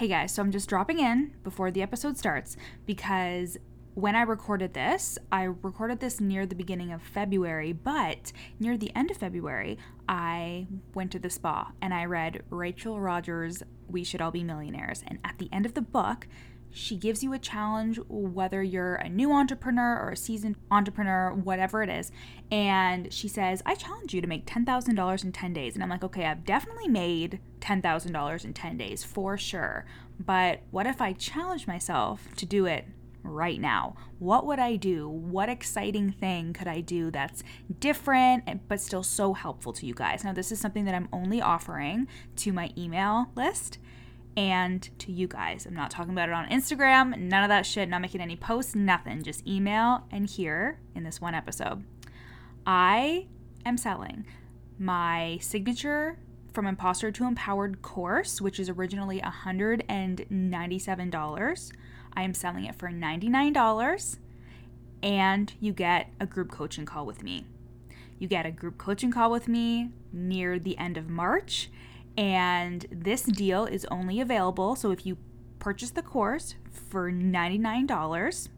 Hey guys, so I'm just dropping in before the episode starts because when I recorded this, I recorded this near the beginning of February, but near the end of February, I went to the spa and I read Rachel Rogers' We Should All Be Millionaires. And at the end of the book, she gives you a challenge, whether you're a new entrepreneur or a seasoned entrepreneur, whatever it is. And she says, I challenge you to make $10,000 in 10 days. And I'm like, okay, I've definitely made $10,000 in 10 days for sure. But what if I challenge myself to do it right now? What would I do? What exciting thing could I do that's different but still so helpful to you guys? Now, this is something that I'm only offering to my email list and to you guys. I'm not talking about it on Instagram, none of that shit, not making any posts, nothing. Just email and here in this one episode. I am selling my signature from imposter to empowered course, which is originally $197. I am selling it for $99 and you get a group coaching call with me. You get a group coaching call with me near the end of March and this deal is only available. So if you purchase the course for $99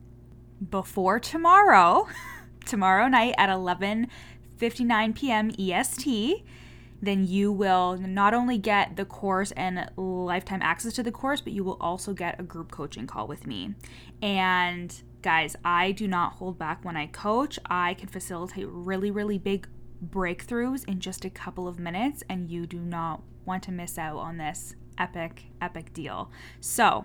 before tomorrow, tomorrow night at 11:59 p.m. EST, then you will not only get the course and lifetime access to the course, but you will also get a group coaching call with me. And guys, I do not hold back when I coach. I can facilitate really, really big breakthroughs in just a couple of minutes, and you do not want to miss out on this epic, epic deal. So,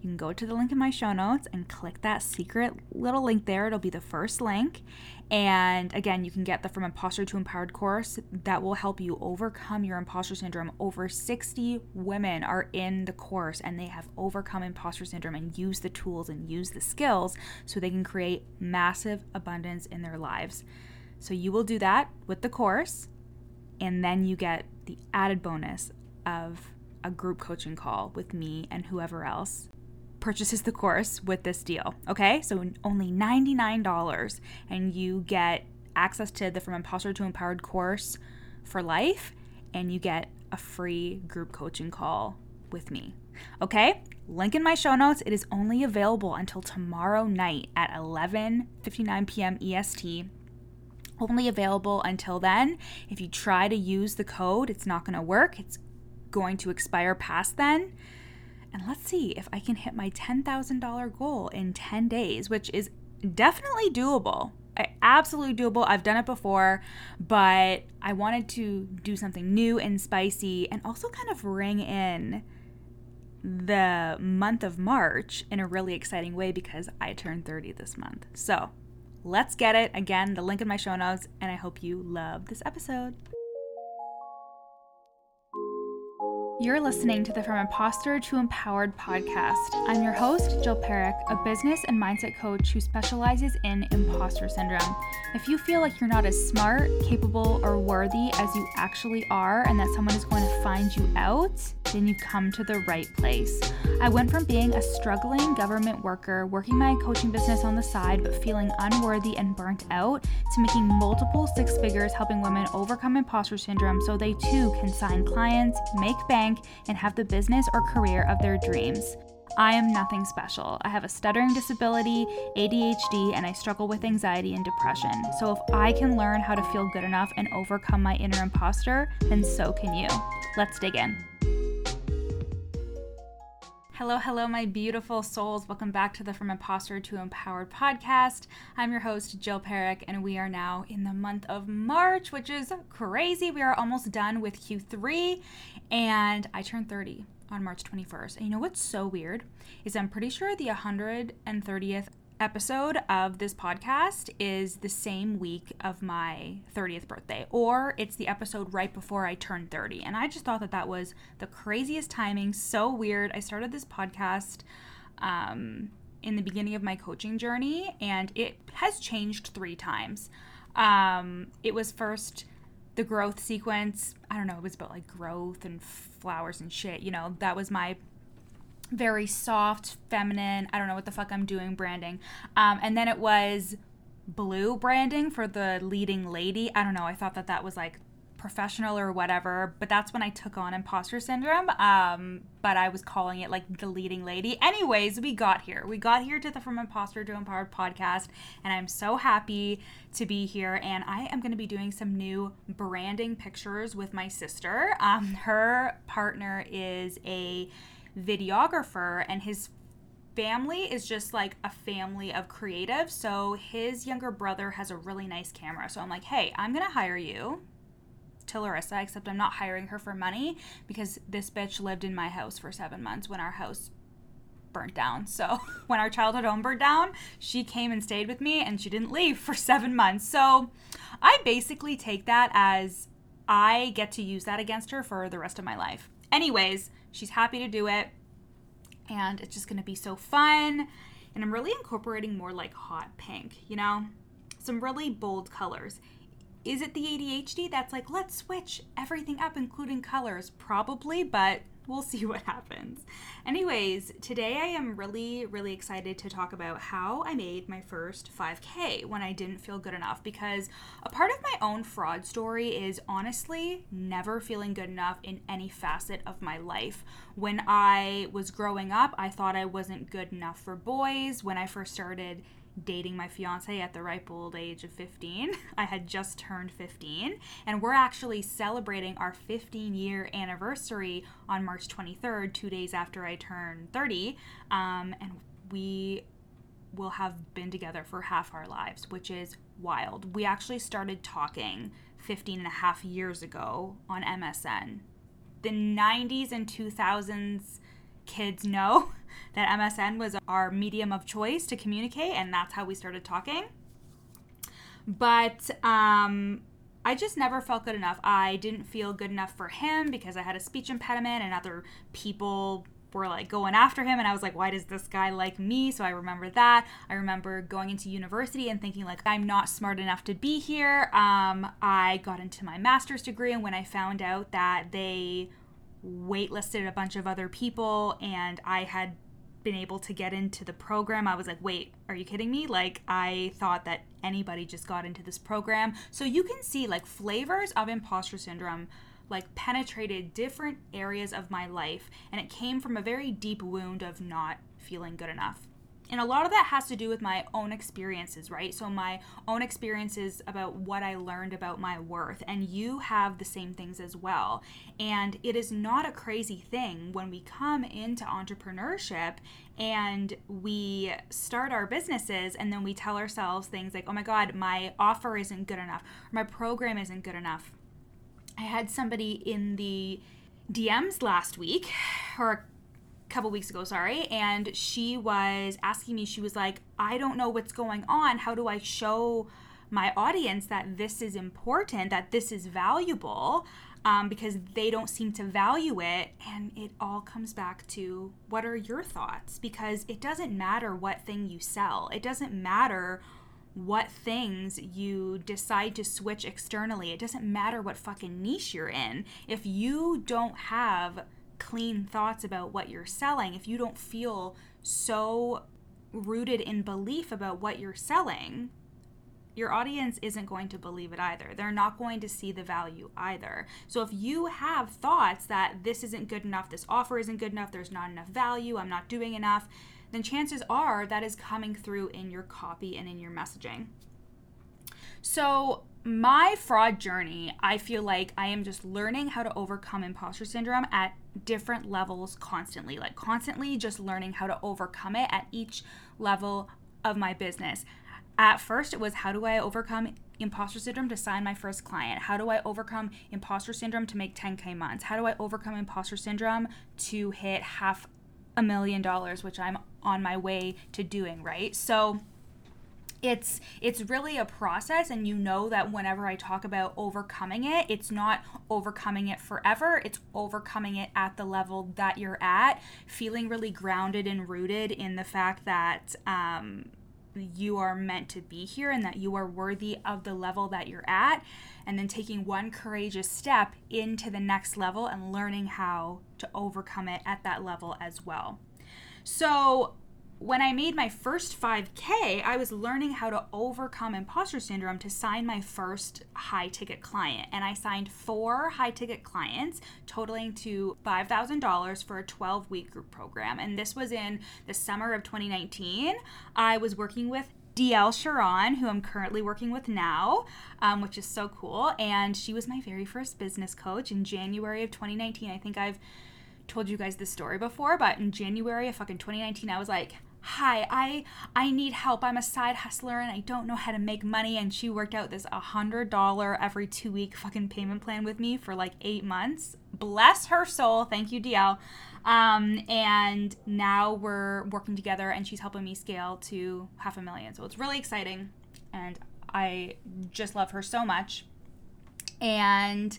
you can go to the link in my show notes and click that secret little link there. It'll be the first link. And again, you can get the From Imposter to Empowered course that will help you overcome your imposter syndrome. Over 60 women are in the course and they have overcome imposter syndrome and use the tools and use the skills so they can create massive abundance in their lives. So you will do that with the course, and then you get the added bonus of a group coaching call with me and whoever else purchases the course with this deal. Okay, so only $99, and you get access to the From Imposter to Empowered course for life, and you get a free group coaching call with me. Okay, link in my show notes. It is only available until tomorrow night at 11:59 p.m. EST only available until then. If you try to use the code, it's not going to work. It's going to expire past then. And let's see if I can hit my $10,000 goal in 10 days, which is definitely doable. Absolutely doable. I've done it before, but I wanted to do something new and spicy and also kind of ring in the month of March in a really exciting way because I turned 30 this month. So, Let's get it. Again, the link in my show notes, and I hope you love this episode. You're listening to the From Imposter to Empowered podcast. I'm your host, Jill Parekh, a business and mindset coach who specializes in imposter syndrome. If you feel like you're not as smart, capable, or worthy as you actually are, and that someone is going to find you out, then you've come to the right place. I went from being a struggling government worker, working my coaching business on the side, but feeling unworthy and burnt out, to making multiple six figures helping women overcome imposter syndrome so they too can sign clients, make bank, and have the business or career of their dreams. I am nothing special. I have a stuttering disability, ADHD, and I struggle with anxiety and depression. So if I can learn how to feel good enough and overcome my inner imposter, then so can you. Let's dig in. Hello, hello, my beautiful souls. Welcome back to the From Imposter to Empowered podcast. I'm your host, Jill Parekh, and we are now in the month of March, which is crazy. We are almost done with Q3, and I turned 30 on March 21st. And you know what's so weird is I'm pretty sure the 130th episode of this podcast is the same week of my 30th birthday, or it's the episode right before I turned 30. And I just thought that that was the craziest timing. So weird. I started this podcast um, in the beginning of my coaching journey, and it has changed three times. Um, it was first the growth sequence. I don't know, it was about like growth and flowers and shit. You know, that was my very soft, feminine, I don't know what the fuck I'm doing branding. Um, and then it was blue branding for the leading lady. I don't know. I thought that that was like professional or whatever, but that's when I took on imposter syndrome. Um, but I was calling it like the leading lady. Anyways, we got here. We got here to the From Imposter to Empowered podcast, and I'm so happy to be here. And I am going to be doing some new branding pictures with my sister. Um, her partner is a videographer, and his family is just like a family of creatives. So his younger brother has a really nice camera. So I'm like, hey, I'm going to hire you to Larissa, except I'm not hiring her for money because this bitch lived in my house for seven months when our house burnt down. So when our childhood home burned down, she came and stayed with me and she didn't leave for seven months. So I basically take that as I get to use that against her for the rest of my life. Anyways, she's happy to do it and it's just gonna be so fun. And I'm really incorporating more like hot pink, you know? Some really bold colors. Is it the ADHD that's like, let's switch everything up, including colors? Probably, but we'll see what happens. Anyways, today I am really, really excited to talk about how I made my first 5K when I didn't feel good enough because a part of my own fraud story is honestly never feeling good enough in any facet of my life. When I was growing up, I thought I wasn't good enough for boys. When I first started dating my fiance at the ripe old age of 15. I had just turned 15, and we're actually celebrating our 15 year anniversary on March 23rd, two days after I turn 30. Um, and we will have been together for half our lives, which is wild. We actually started talking 15 and a half years ago on MSN. The 90s and 2000s kids know that MSN was our medium of choice to communicate, and that's how we started talking. But um, I just never felt good enough. I didn't feel good enough for him because I had a speech impediment, and other people were like going after him and I was like why does this guy like me so I remember that I remember going into university and thinking like I'm not smart enough to be here um, I got into my master's degree and when I found out that they waitlisted a bunch of other people and I had been able to get into the program, I was like, wait, are you kidding me? Like, I thought that anybody just got into this program. So you can see, like, flavors of imposter syndrome, like, penetrated different areas of my life. And it came from a very deep wound of not feeling good enough and a lot of that has to do with my own experiences, right? So, my own experiences about what I learned about my worth, and you have the same things as well. And it is not a crazy thing when we come into entrepreneurship and we start our businesses and then we tell ourselves things like, oh my God, my offer isn't good enough, my program isn't good enough. I had somebody in the DMs last week, or couple weeks ago, sorry, and she was asking me, she was like, I don't know what's going on. How do I show my audience that this is important, that this is valuable? Um, because they don't seem to value it. And it all comes back to what are your thoughts? Because it doesn't matter what thing you sell, it doesn't matter what things you decide to switch externally. It doesn't matter what fucking niche you're in. If you don't have clean thoughts about what you're selling, if you don't feel so rooted in belief about what you're selling, your audience isn't going to believe it either. They're not going to see the value either. So if you have thoughts that this isn't good enough, this offer isn't good enough, there's not enough value, I'm not doing enough, then chances are that is coming through in your copy and in your messaging. So, my fraud journey, I feel like I am just learning how to overcome imposter syndrome at different levels constantly, like constantly just learning how to overcome it at each level of my business. At first, it was how do I overcome imposter syndrome to sign my first client? How do I overcome imposter syndrome to make 10K months? How do I overcome imposter syndrome to hit half a million dollars, which I'm on my way to doing, right? So, it's it's really a process and you know that whenever I talk about overcoming it, it's not overcoming it forever. It's overcoming it at the level that you're at, feeling really grounded and rooted in the fact that um, you are meant to be here and that you are worthy of the level that you're at, and then taking one courageous step into the next level and learning how to overcome it at that level as well. So, when I made my first 5K, I was learning how to overcome imposter syndrome to sign my first high ticket client. And I signed four high ticket clients, totaling to $5,000 for a 12 week group program. And this was in the summer of 2019. I was working with DL Sharon, who I'm currently working with now, um, which is so cool. And she was my very first business coach in January of 2019. I think I've told you guys this story before, but in January of fucking 2019, I was like, hi i i need help. I'm a side hustler and i don't know how to make money. And she worked out this a hundred dollar every two week fucking payment plan with me for like eight months. Bless her soul. Thank you dl um, and now we're working together and she's helping me scale to half a million. So it's really exciting and i just love her so much. And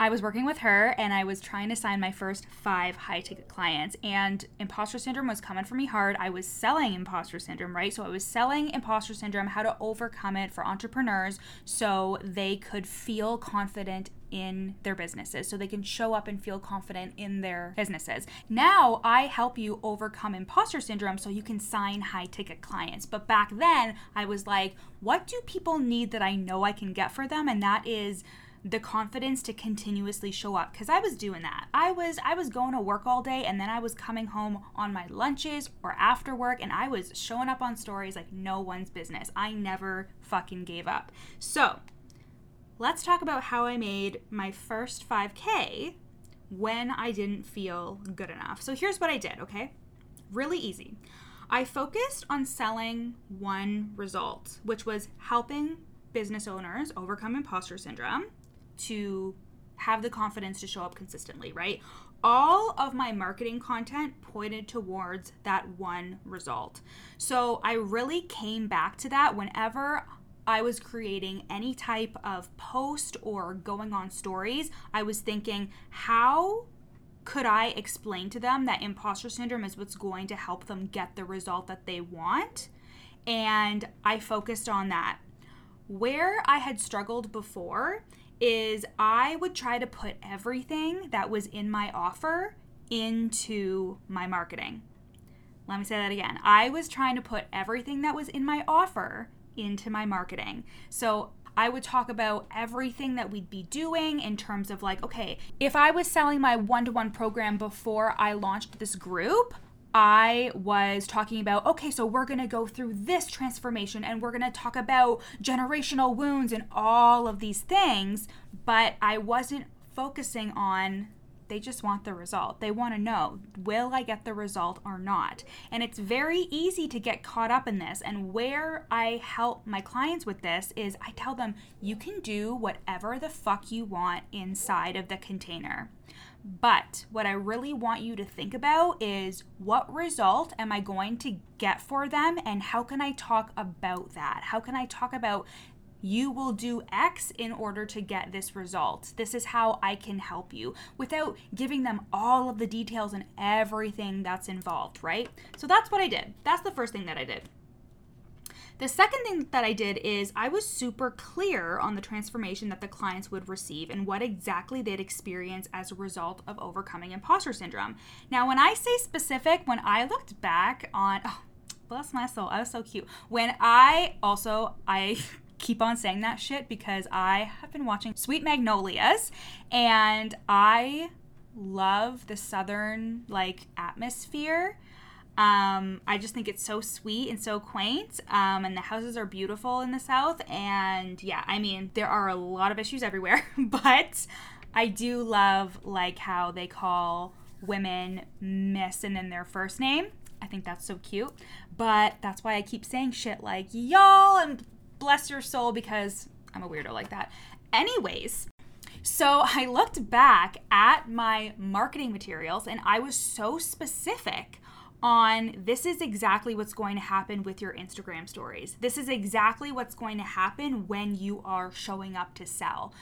I was working with her and I was trying to sign my first five high ticket clients. And imposter syndrome was coming for me hard. I was selling imposter syndrome, right? So I was selling imposter syndrome, how to overcome it for entrepreneurs so they could feel confident in their businesses so they can show up and feel confident in their businesses. Now I help you overcome imposter syndrome so you can sign high ticket clients. But back then I was like, what do people need that I know I can get for them? And that is the confidence to continuously show up because I was doing that. I was I was going to work all day and then I was coming home on my lunches or after work and I was showing up on stories like no one's business. I never fucking gave up. So, let's talk about how I made my first 5k when I didn't feel good enough. So, here's what I did, okay? Really easy. I focused on selling one result, which was helping business owners overcome imposter syndrome to have the confidence to show up consistently, right? All of my marketing content pointed towards that one result. So I really came back to that whenever I was creating any type of post or going on stories. I was thinking, how could I explain to them that imposter syndrome is what's going to help them get the result that they want? And I focused on that. Where I had struggled before is I would try to put everything that was in my offer into my marketing. Let me say that again. I was trying to put everything that was in my offer into my marketing. So I would talk about everything that we'd be doing in terms of like, okay, if I was selling my one to one program before I launched this group, I was talking about, okay, so we're going to go through this transformation and we're going to talk about generational wounds and all of these things, but I wasn't focusing on they just want the result. They want to know, will I get the result or not? And it's very easy to get caught up in this. And where I help my clients with this is I tell them, you can do whatever the fuck you want inside of the container. But what I really want you to think about is what result am I going to get for them and how can I talk about that? How can I talk about you will do X in order to get this result. This is how I can help you without giving them all of the details and everything that's involved, right? So that's what I did. That's the first thing that I did. The second thing that I did is I was super clear on the transformation that the clients would receive and what exactly they'd experience as a result of overcoming imposter syndrome. Now, when I say specific, when I looked back on, oh, bless my soul, I was so cute. When I also, I keep on saying that shit because I have been watching Sweet Magnolias and I love the southern like atmosphere um, I just think it's so sweet and so quaint. Um, and the houses are beautiful in the South. And yeah, I mean, there are a lot of issues everywhere, but I do love like how they call women Miss and then their first name. I think that's so cute. But that's why I keep saying shit like y'all and bless your soul because I'm a weirdo like that. Anyways, so I looked back at my marketing materials and I was so specific on this is exactly what's going to happen with your Instagram stories. This is exactly what's going to happen when you are showing up to sell.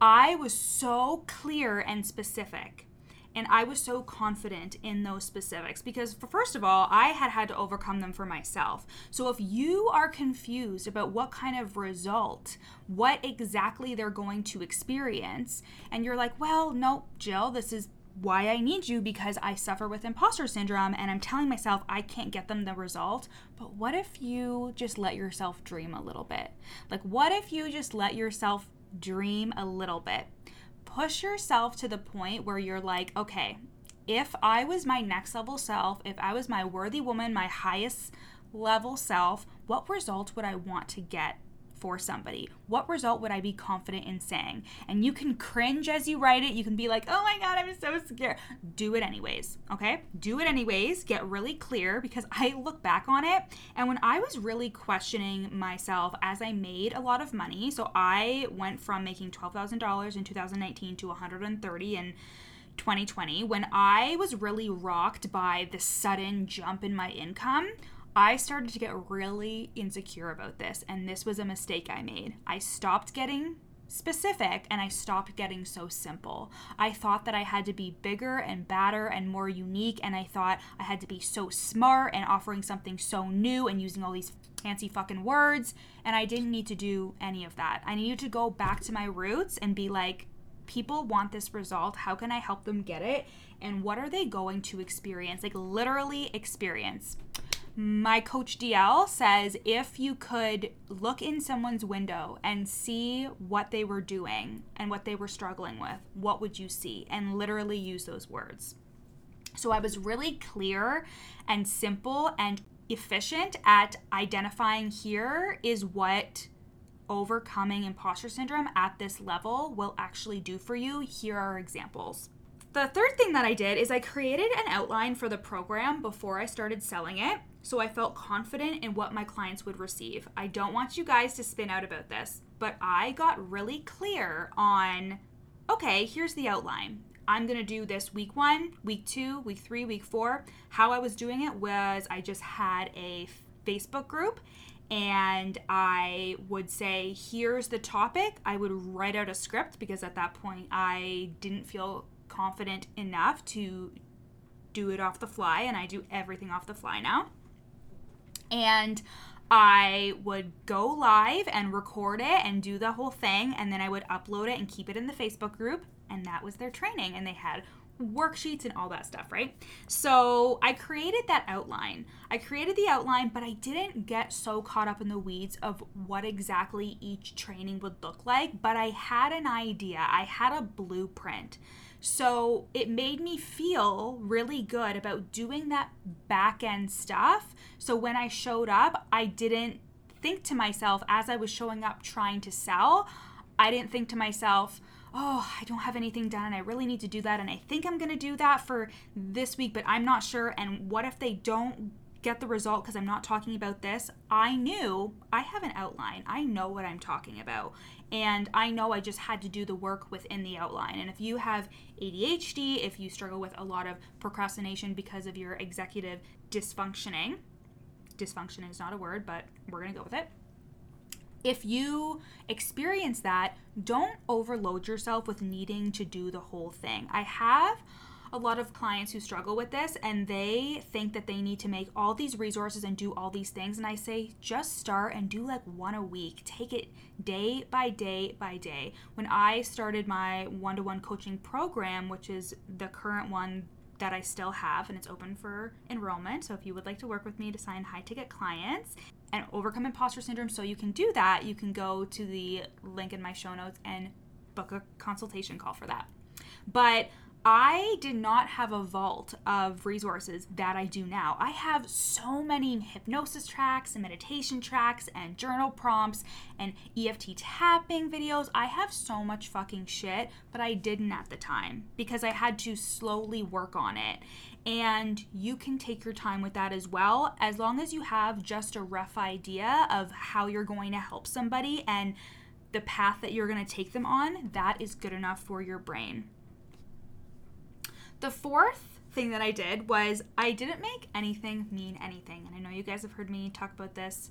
I was so clear and specific. And I was so confident in those specifics because, first of all, I had had to overcome them for myself. So, if you are confused about what kind of result, what exactly they're going to experience, and you're like, well, no, Jill, this is why I need you because I suffer with imposter syndrome and I'm telling myself I can't get them the result. But what if you just let yourself dream a little bit? Like, what if you just let yourself dream a little bit? Push yourself to the point where you're like, okay, if I was my next level self, if I was my worthy woman, my highest level self, what result would I want to get for somebody? What result would I be confident in saying? And you can cringe as you write it. You can be like, oh my God, I'm so scared. Do it anyways, okay? Do it anyways. Get really clear because I look back on it. And when I was really questioning myself as I made a lot of money, so I went from making $12,000 in 2019 to 130 and 2020 when I was really rocked by the sudden jump in my income. I started to get really insecure about this, and this was a mistake I made. I stopped getting specific and I stopped getting so simple. I thought that I had to be bigger and badder and more unique, and I thought I had to be so smart and offering something so new and using all these fancy fucking words, and I didn't need to do any of that. I needed to go back to my roots and be like, people want this result. How can I help them get it? And what are they going to experience? Like, literally experience. My coach DL says if you could look in someone's window and see what they were doing and what they were struggling with, what would you see? And literally use those words. So I was really clear and simple and efficient at identifying here is what overcoming imposter syndrome at this level will actually do for you. Here are examples. The third thing that I did is I created an outline for the program before I started selling it. So I felt confident in what my clients would receive. I don't want you guys to spin out about this, but I got really clear on okay, here's the outline. I'm going to do this week one, week two, week three, week four. How I was doing it was I just had a Facebook group and I would say, here's the topic. I would write out a script because at that point I didn't feel confident enough to do it off the fly, and I do everything off the fly now. And I would go live and record it and do the whole thing, and then I would upload it and keep it in the Facebook group. And that was their training. And they had worksheets and all that stuff, right? So I created that outline. I created the outline, but I didn't get so caught up in the weeds of what exactly each training would look like, but I had an idea, I had a blueprint. So it made me feel really good about doing that back end stuff. So when I showed up, I didn't think to myself as I was showing up trying to sell, I didn't think to myself, oh, I don't have anything done and I really need to do that. And I think I'm going to do that for this week, but I'm not sure. And what if they don't get the result because I'm not talking about this? I knew I have an outline. I know what I'm talking about. And I know I just had to do the work within the outline. And if you have ADHD, if you struggle with a lot of procrastination because of your executive dysfunctioning, dysfunction is not a word, but we're going to go with it if you experience that, don't overload yourself with needing to do the whole thing. I have a lot of clients who struggle with this and they think that they need to make all these resources and do all these things. And I say, just start and do like one a week. Take it day by day by day. When I started my one to one coaching program, which is the current one that I still have, and it's open for enrollment. So if you would like to work with me to sign high ticket clients, and overcome imposter syndrome so you can do that, you can go to the link in my show notes and book a consultation call for that. But I did not have a vault of resources that I do now. I have so many hypnosis tracks and meditation tracks and journal prompts and EFT tapping videos. I have so much fucking shit, but I didn't at the time because I had to slowly work on it. And you can take your time with that as well, as long as you have just a rough idea of how you're going to help somebody and the path that you're going to take them on, that is good enough for your brain. The fourth thing that I did was I didn't make anything mean anything. And I know you guys have heard me talk about this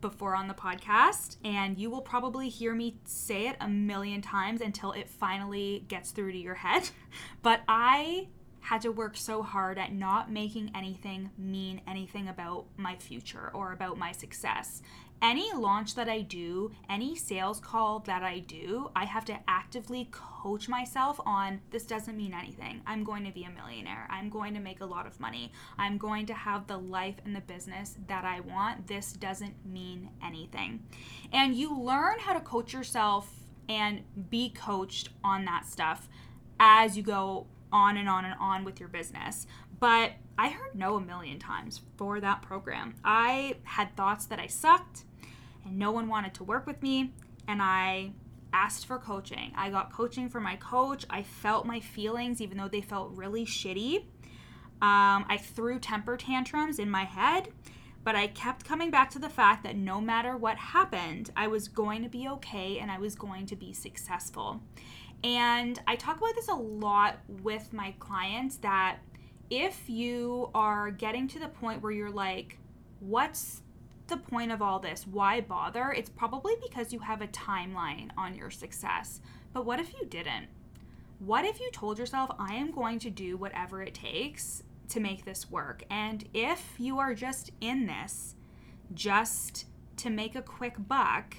before on the podcast, and you will probably hear me say it a million times until it finally gets through to your head. But I had to work so hard at not making anything mean anything about my future or about my success any launch that I do, any sales call that I do, I have to actively coach myself on this doesn't mean anything. I'm going to be a millionaire. I'm going to make a lot of money. I'm going to have the life and the business that I want. This doesn't mean anything. And you learn how to coach yourself and be coached on that stuff as you go on and on and on with your business. But I heard no a million times for that program. I had thoughts that I sucked and no one wanted to work with me. And I asked for coaching. I got coaching from my coach. I felt my feelings, even though they felt really shitty. Um, I threw temper tantrums in my head, but I kept coming back to the fact that no matter what happened, I was going to be okay and I was going to be successful. And I talk about this a lot with my clients that if you are getting to the point where you're like, what's the point of all this? Why bother? It's probably because you have a timeline on your success. But what if you didn't? What if you told yourself, I am going to do whatever it takes to make this work? And if you are just in this just to make a quick buck,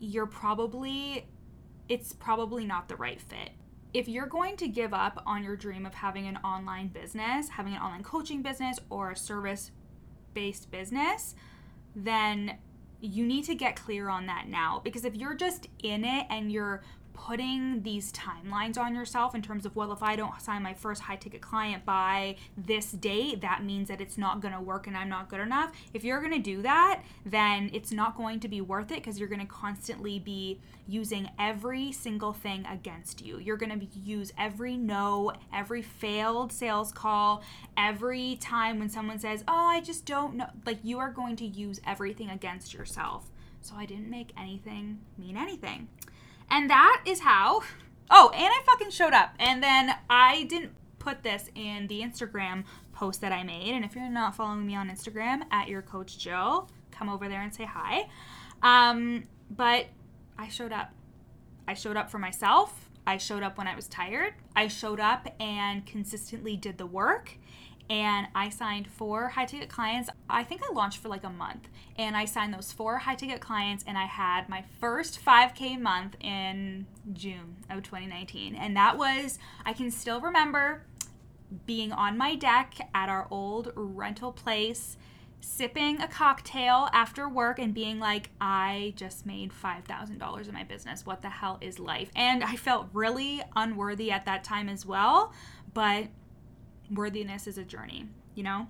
you're probably, it's probably not the right fit. If you're going to give up on your dream of having an online business, having an online coaching business, or a service based business, then you need to get clear on that now. Because if you're just in it and you're putting these timelines on yourself in terms of well if i don't sign my first high ticket client by this date that means that it's not going to work and i'm not good enough. If you're going to do that then it's not going to be worth it because you're going to constantly be using every single thing against you. You're going to use every no every failed sales call every time when someone says oh i just don't know like you are going to use everything against yourself. So i didn't make anything mean anything and that is how. Oh, and I fucking showed up. And then I didn't put this in the Instagram post that I made. And if you're not following me on Instagram at your coach Jill, come over there and say hi. Um, but I showed up. I showed up for myself. I showed up when I was tired. I showed up and consistently did the work and I signed four high ticket clients. I think I launched for like a month and I signed those four high ticket clients and I had my first 5K month in June of 2019. And that was, I can still remember being on my deck at our old rental place sipping a cocktail after work and being like, I just made $5,000 in my business. What the hell is life? And I felt really unworthy at that time as well. But worthiness is a journey, you know?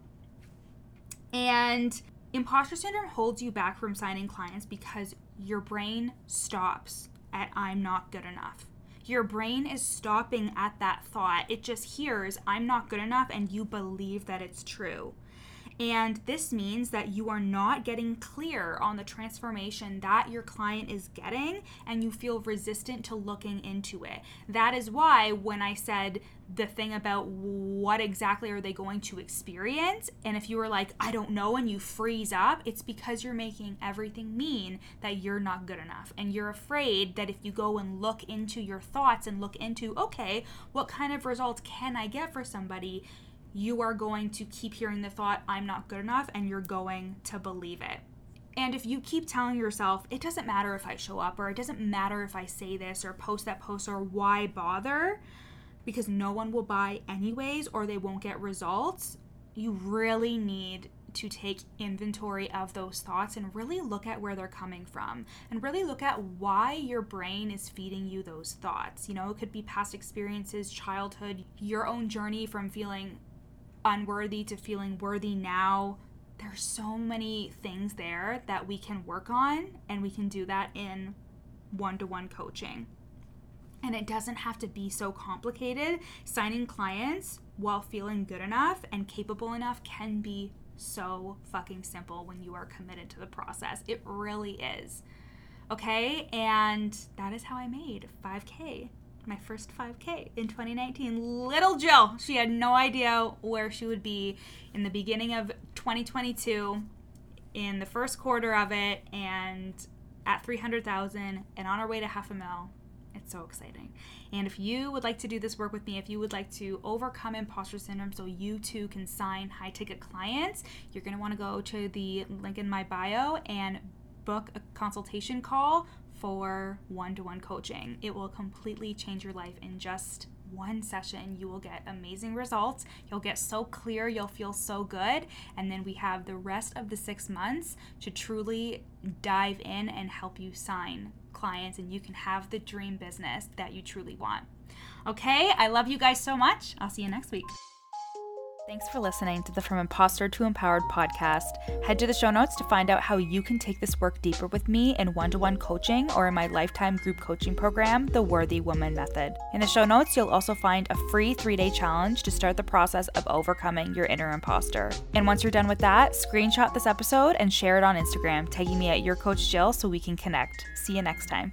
And imposter syndrome holds you back from signing clients because your brain stops at I'm not good enough. Your brain is stopping at that thought. It just hears I'm not good enough and you believe that it's true. And this means that you are not getting clear on the transformation that your client is getting, and you feel resistant to looking into it. That is why, when I said the thing about what exactly are they going to experience, and if you were like, I don't know, and you freeze up, it's because you're making everything mean that you're not good enough. And you're afraid that if you go and look into your thoughts and look into, okay, what kind of results can I get for somebody? you are going to keep hearing the thought, I'm not good enough, and you're going to believe it. And if you keep telling yourself, it doesn't matter if I show up, or it doesn't matter if I say this, or post that post, or why bother, because no one will buy anyways, or they won't get results, you really need to take inventory of those thoughts and really look at where they're coming from and really look at why your brain is feeding you those thoughts. You know, it could be past experiences, childhood, your own journey from feeling unworthy to feeling worthy now there's so many things there that we can work on and we can do that in one-to-one coaching and it doesn't have to be so complicated signing clients while feeling good enough and capable enough can be so fucking simple when you are committed to the process it really is okay and that is how i made 5k my first 5K in 2019. Little Jill, she had no idea where she would be in the beginning of 2022, in the first quarter of it, and at 300,000 and on our way to half a mil. So exciting. And if you would like to do this work with me, if you would like to overcome imposter syndrome so you too can sign high ticket clients, you're going to want to go to the link in my bio and book a consultation call for one to one coaching. It will completely change your life in just one session. You will get amazing results. You'll get so clear, you'll feel so good. And then we have the rest of the six months to truly dive in and help you sign clients, and you can have the dream business that you truly want. Okay, I love you guys so much. I'll see you next week. Thanks for listening to the From Imposter to Empowered podcast. Head to the show notes to find out how you can take this work deeper with me in one to one coaching or in my lifetime group coaching program, The Worthy Woman Method. In the show notes, you'll also find a free three day challenge to start the process of overcoming your inner imposter. And once you're done with that, screenshot this episode and share it on Instagram, tagging me at Your Coach Jill so we can connect. See you next time.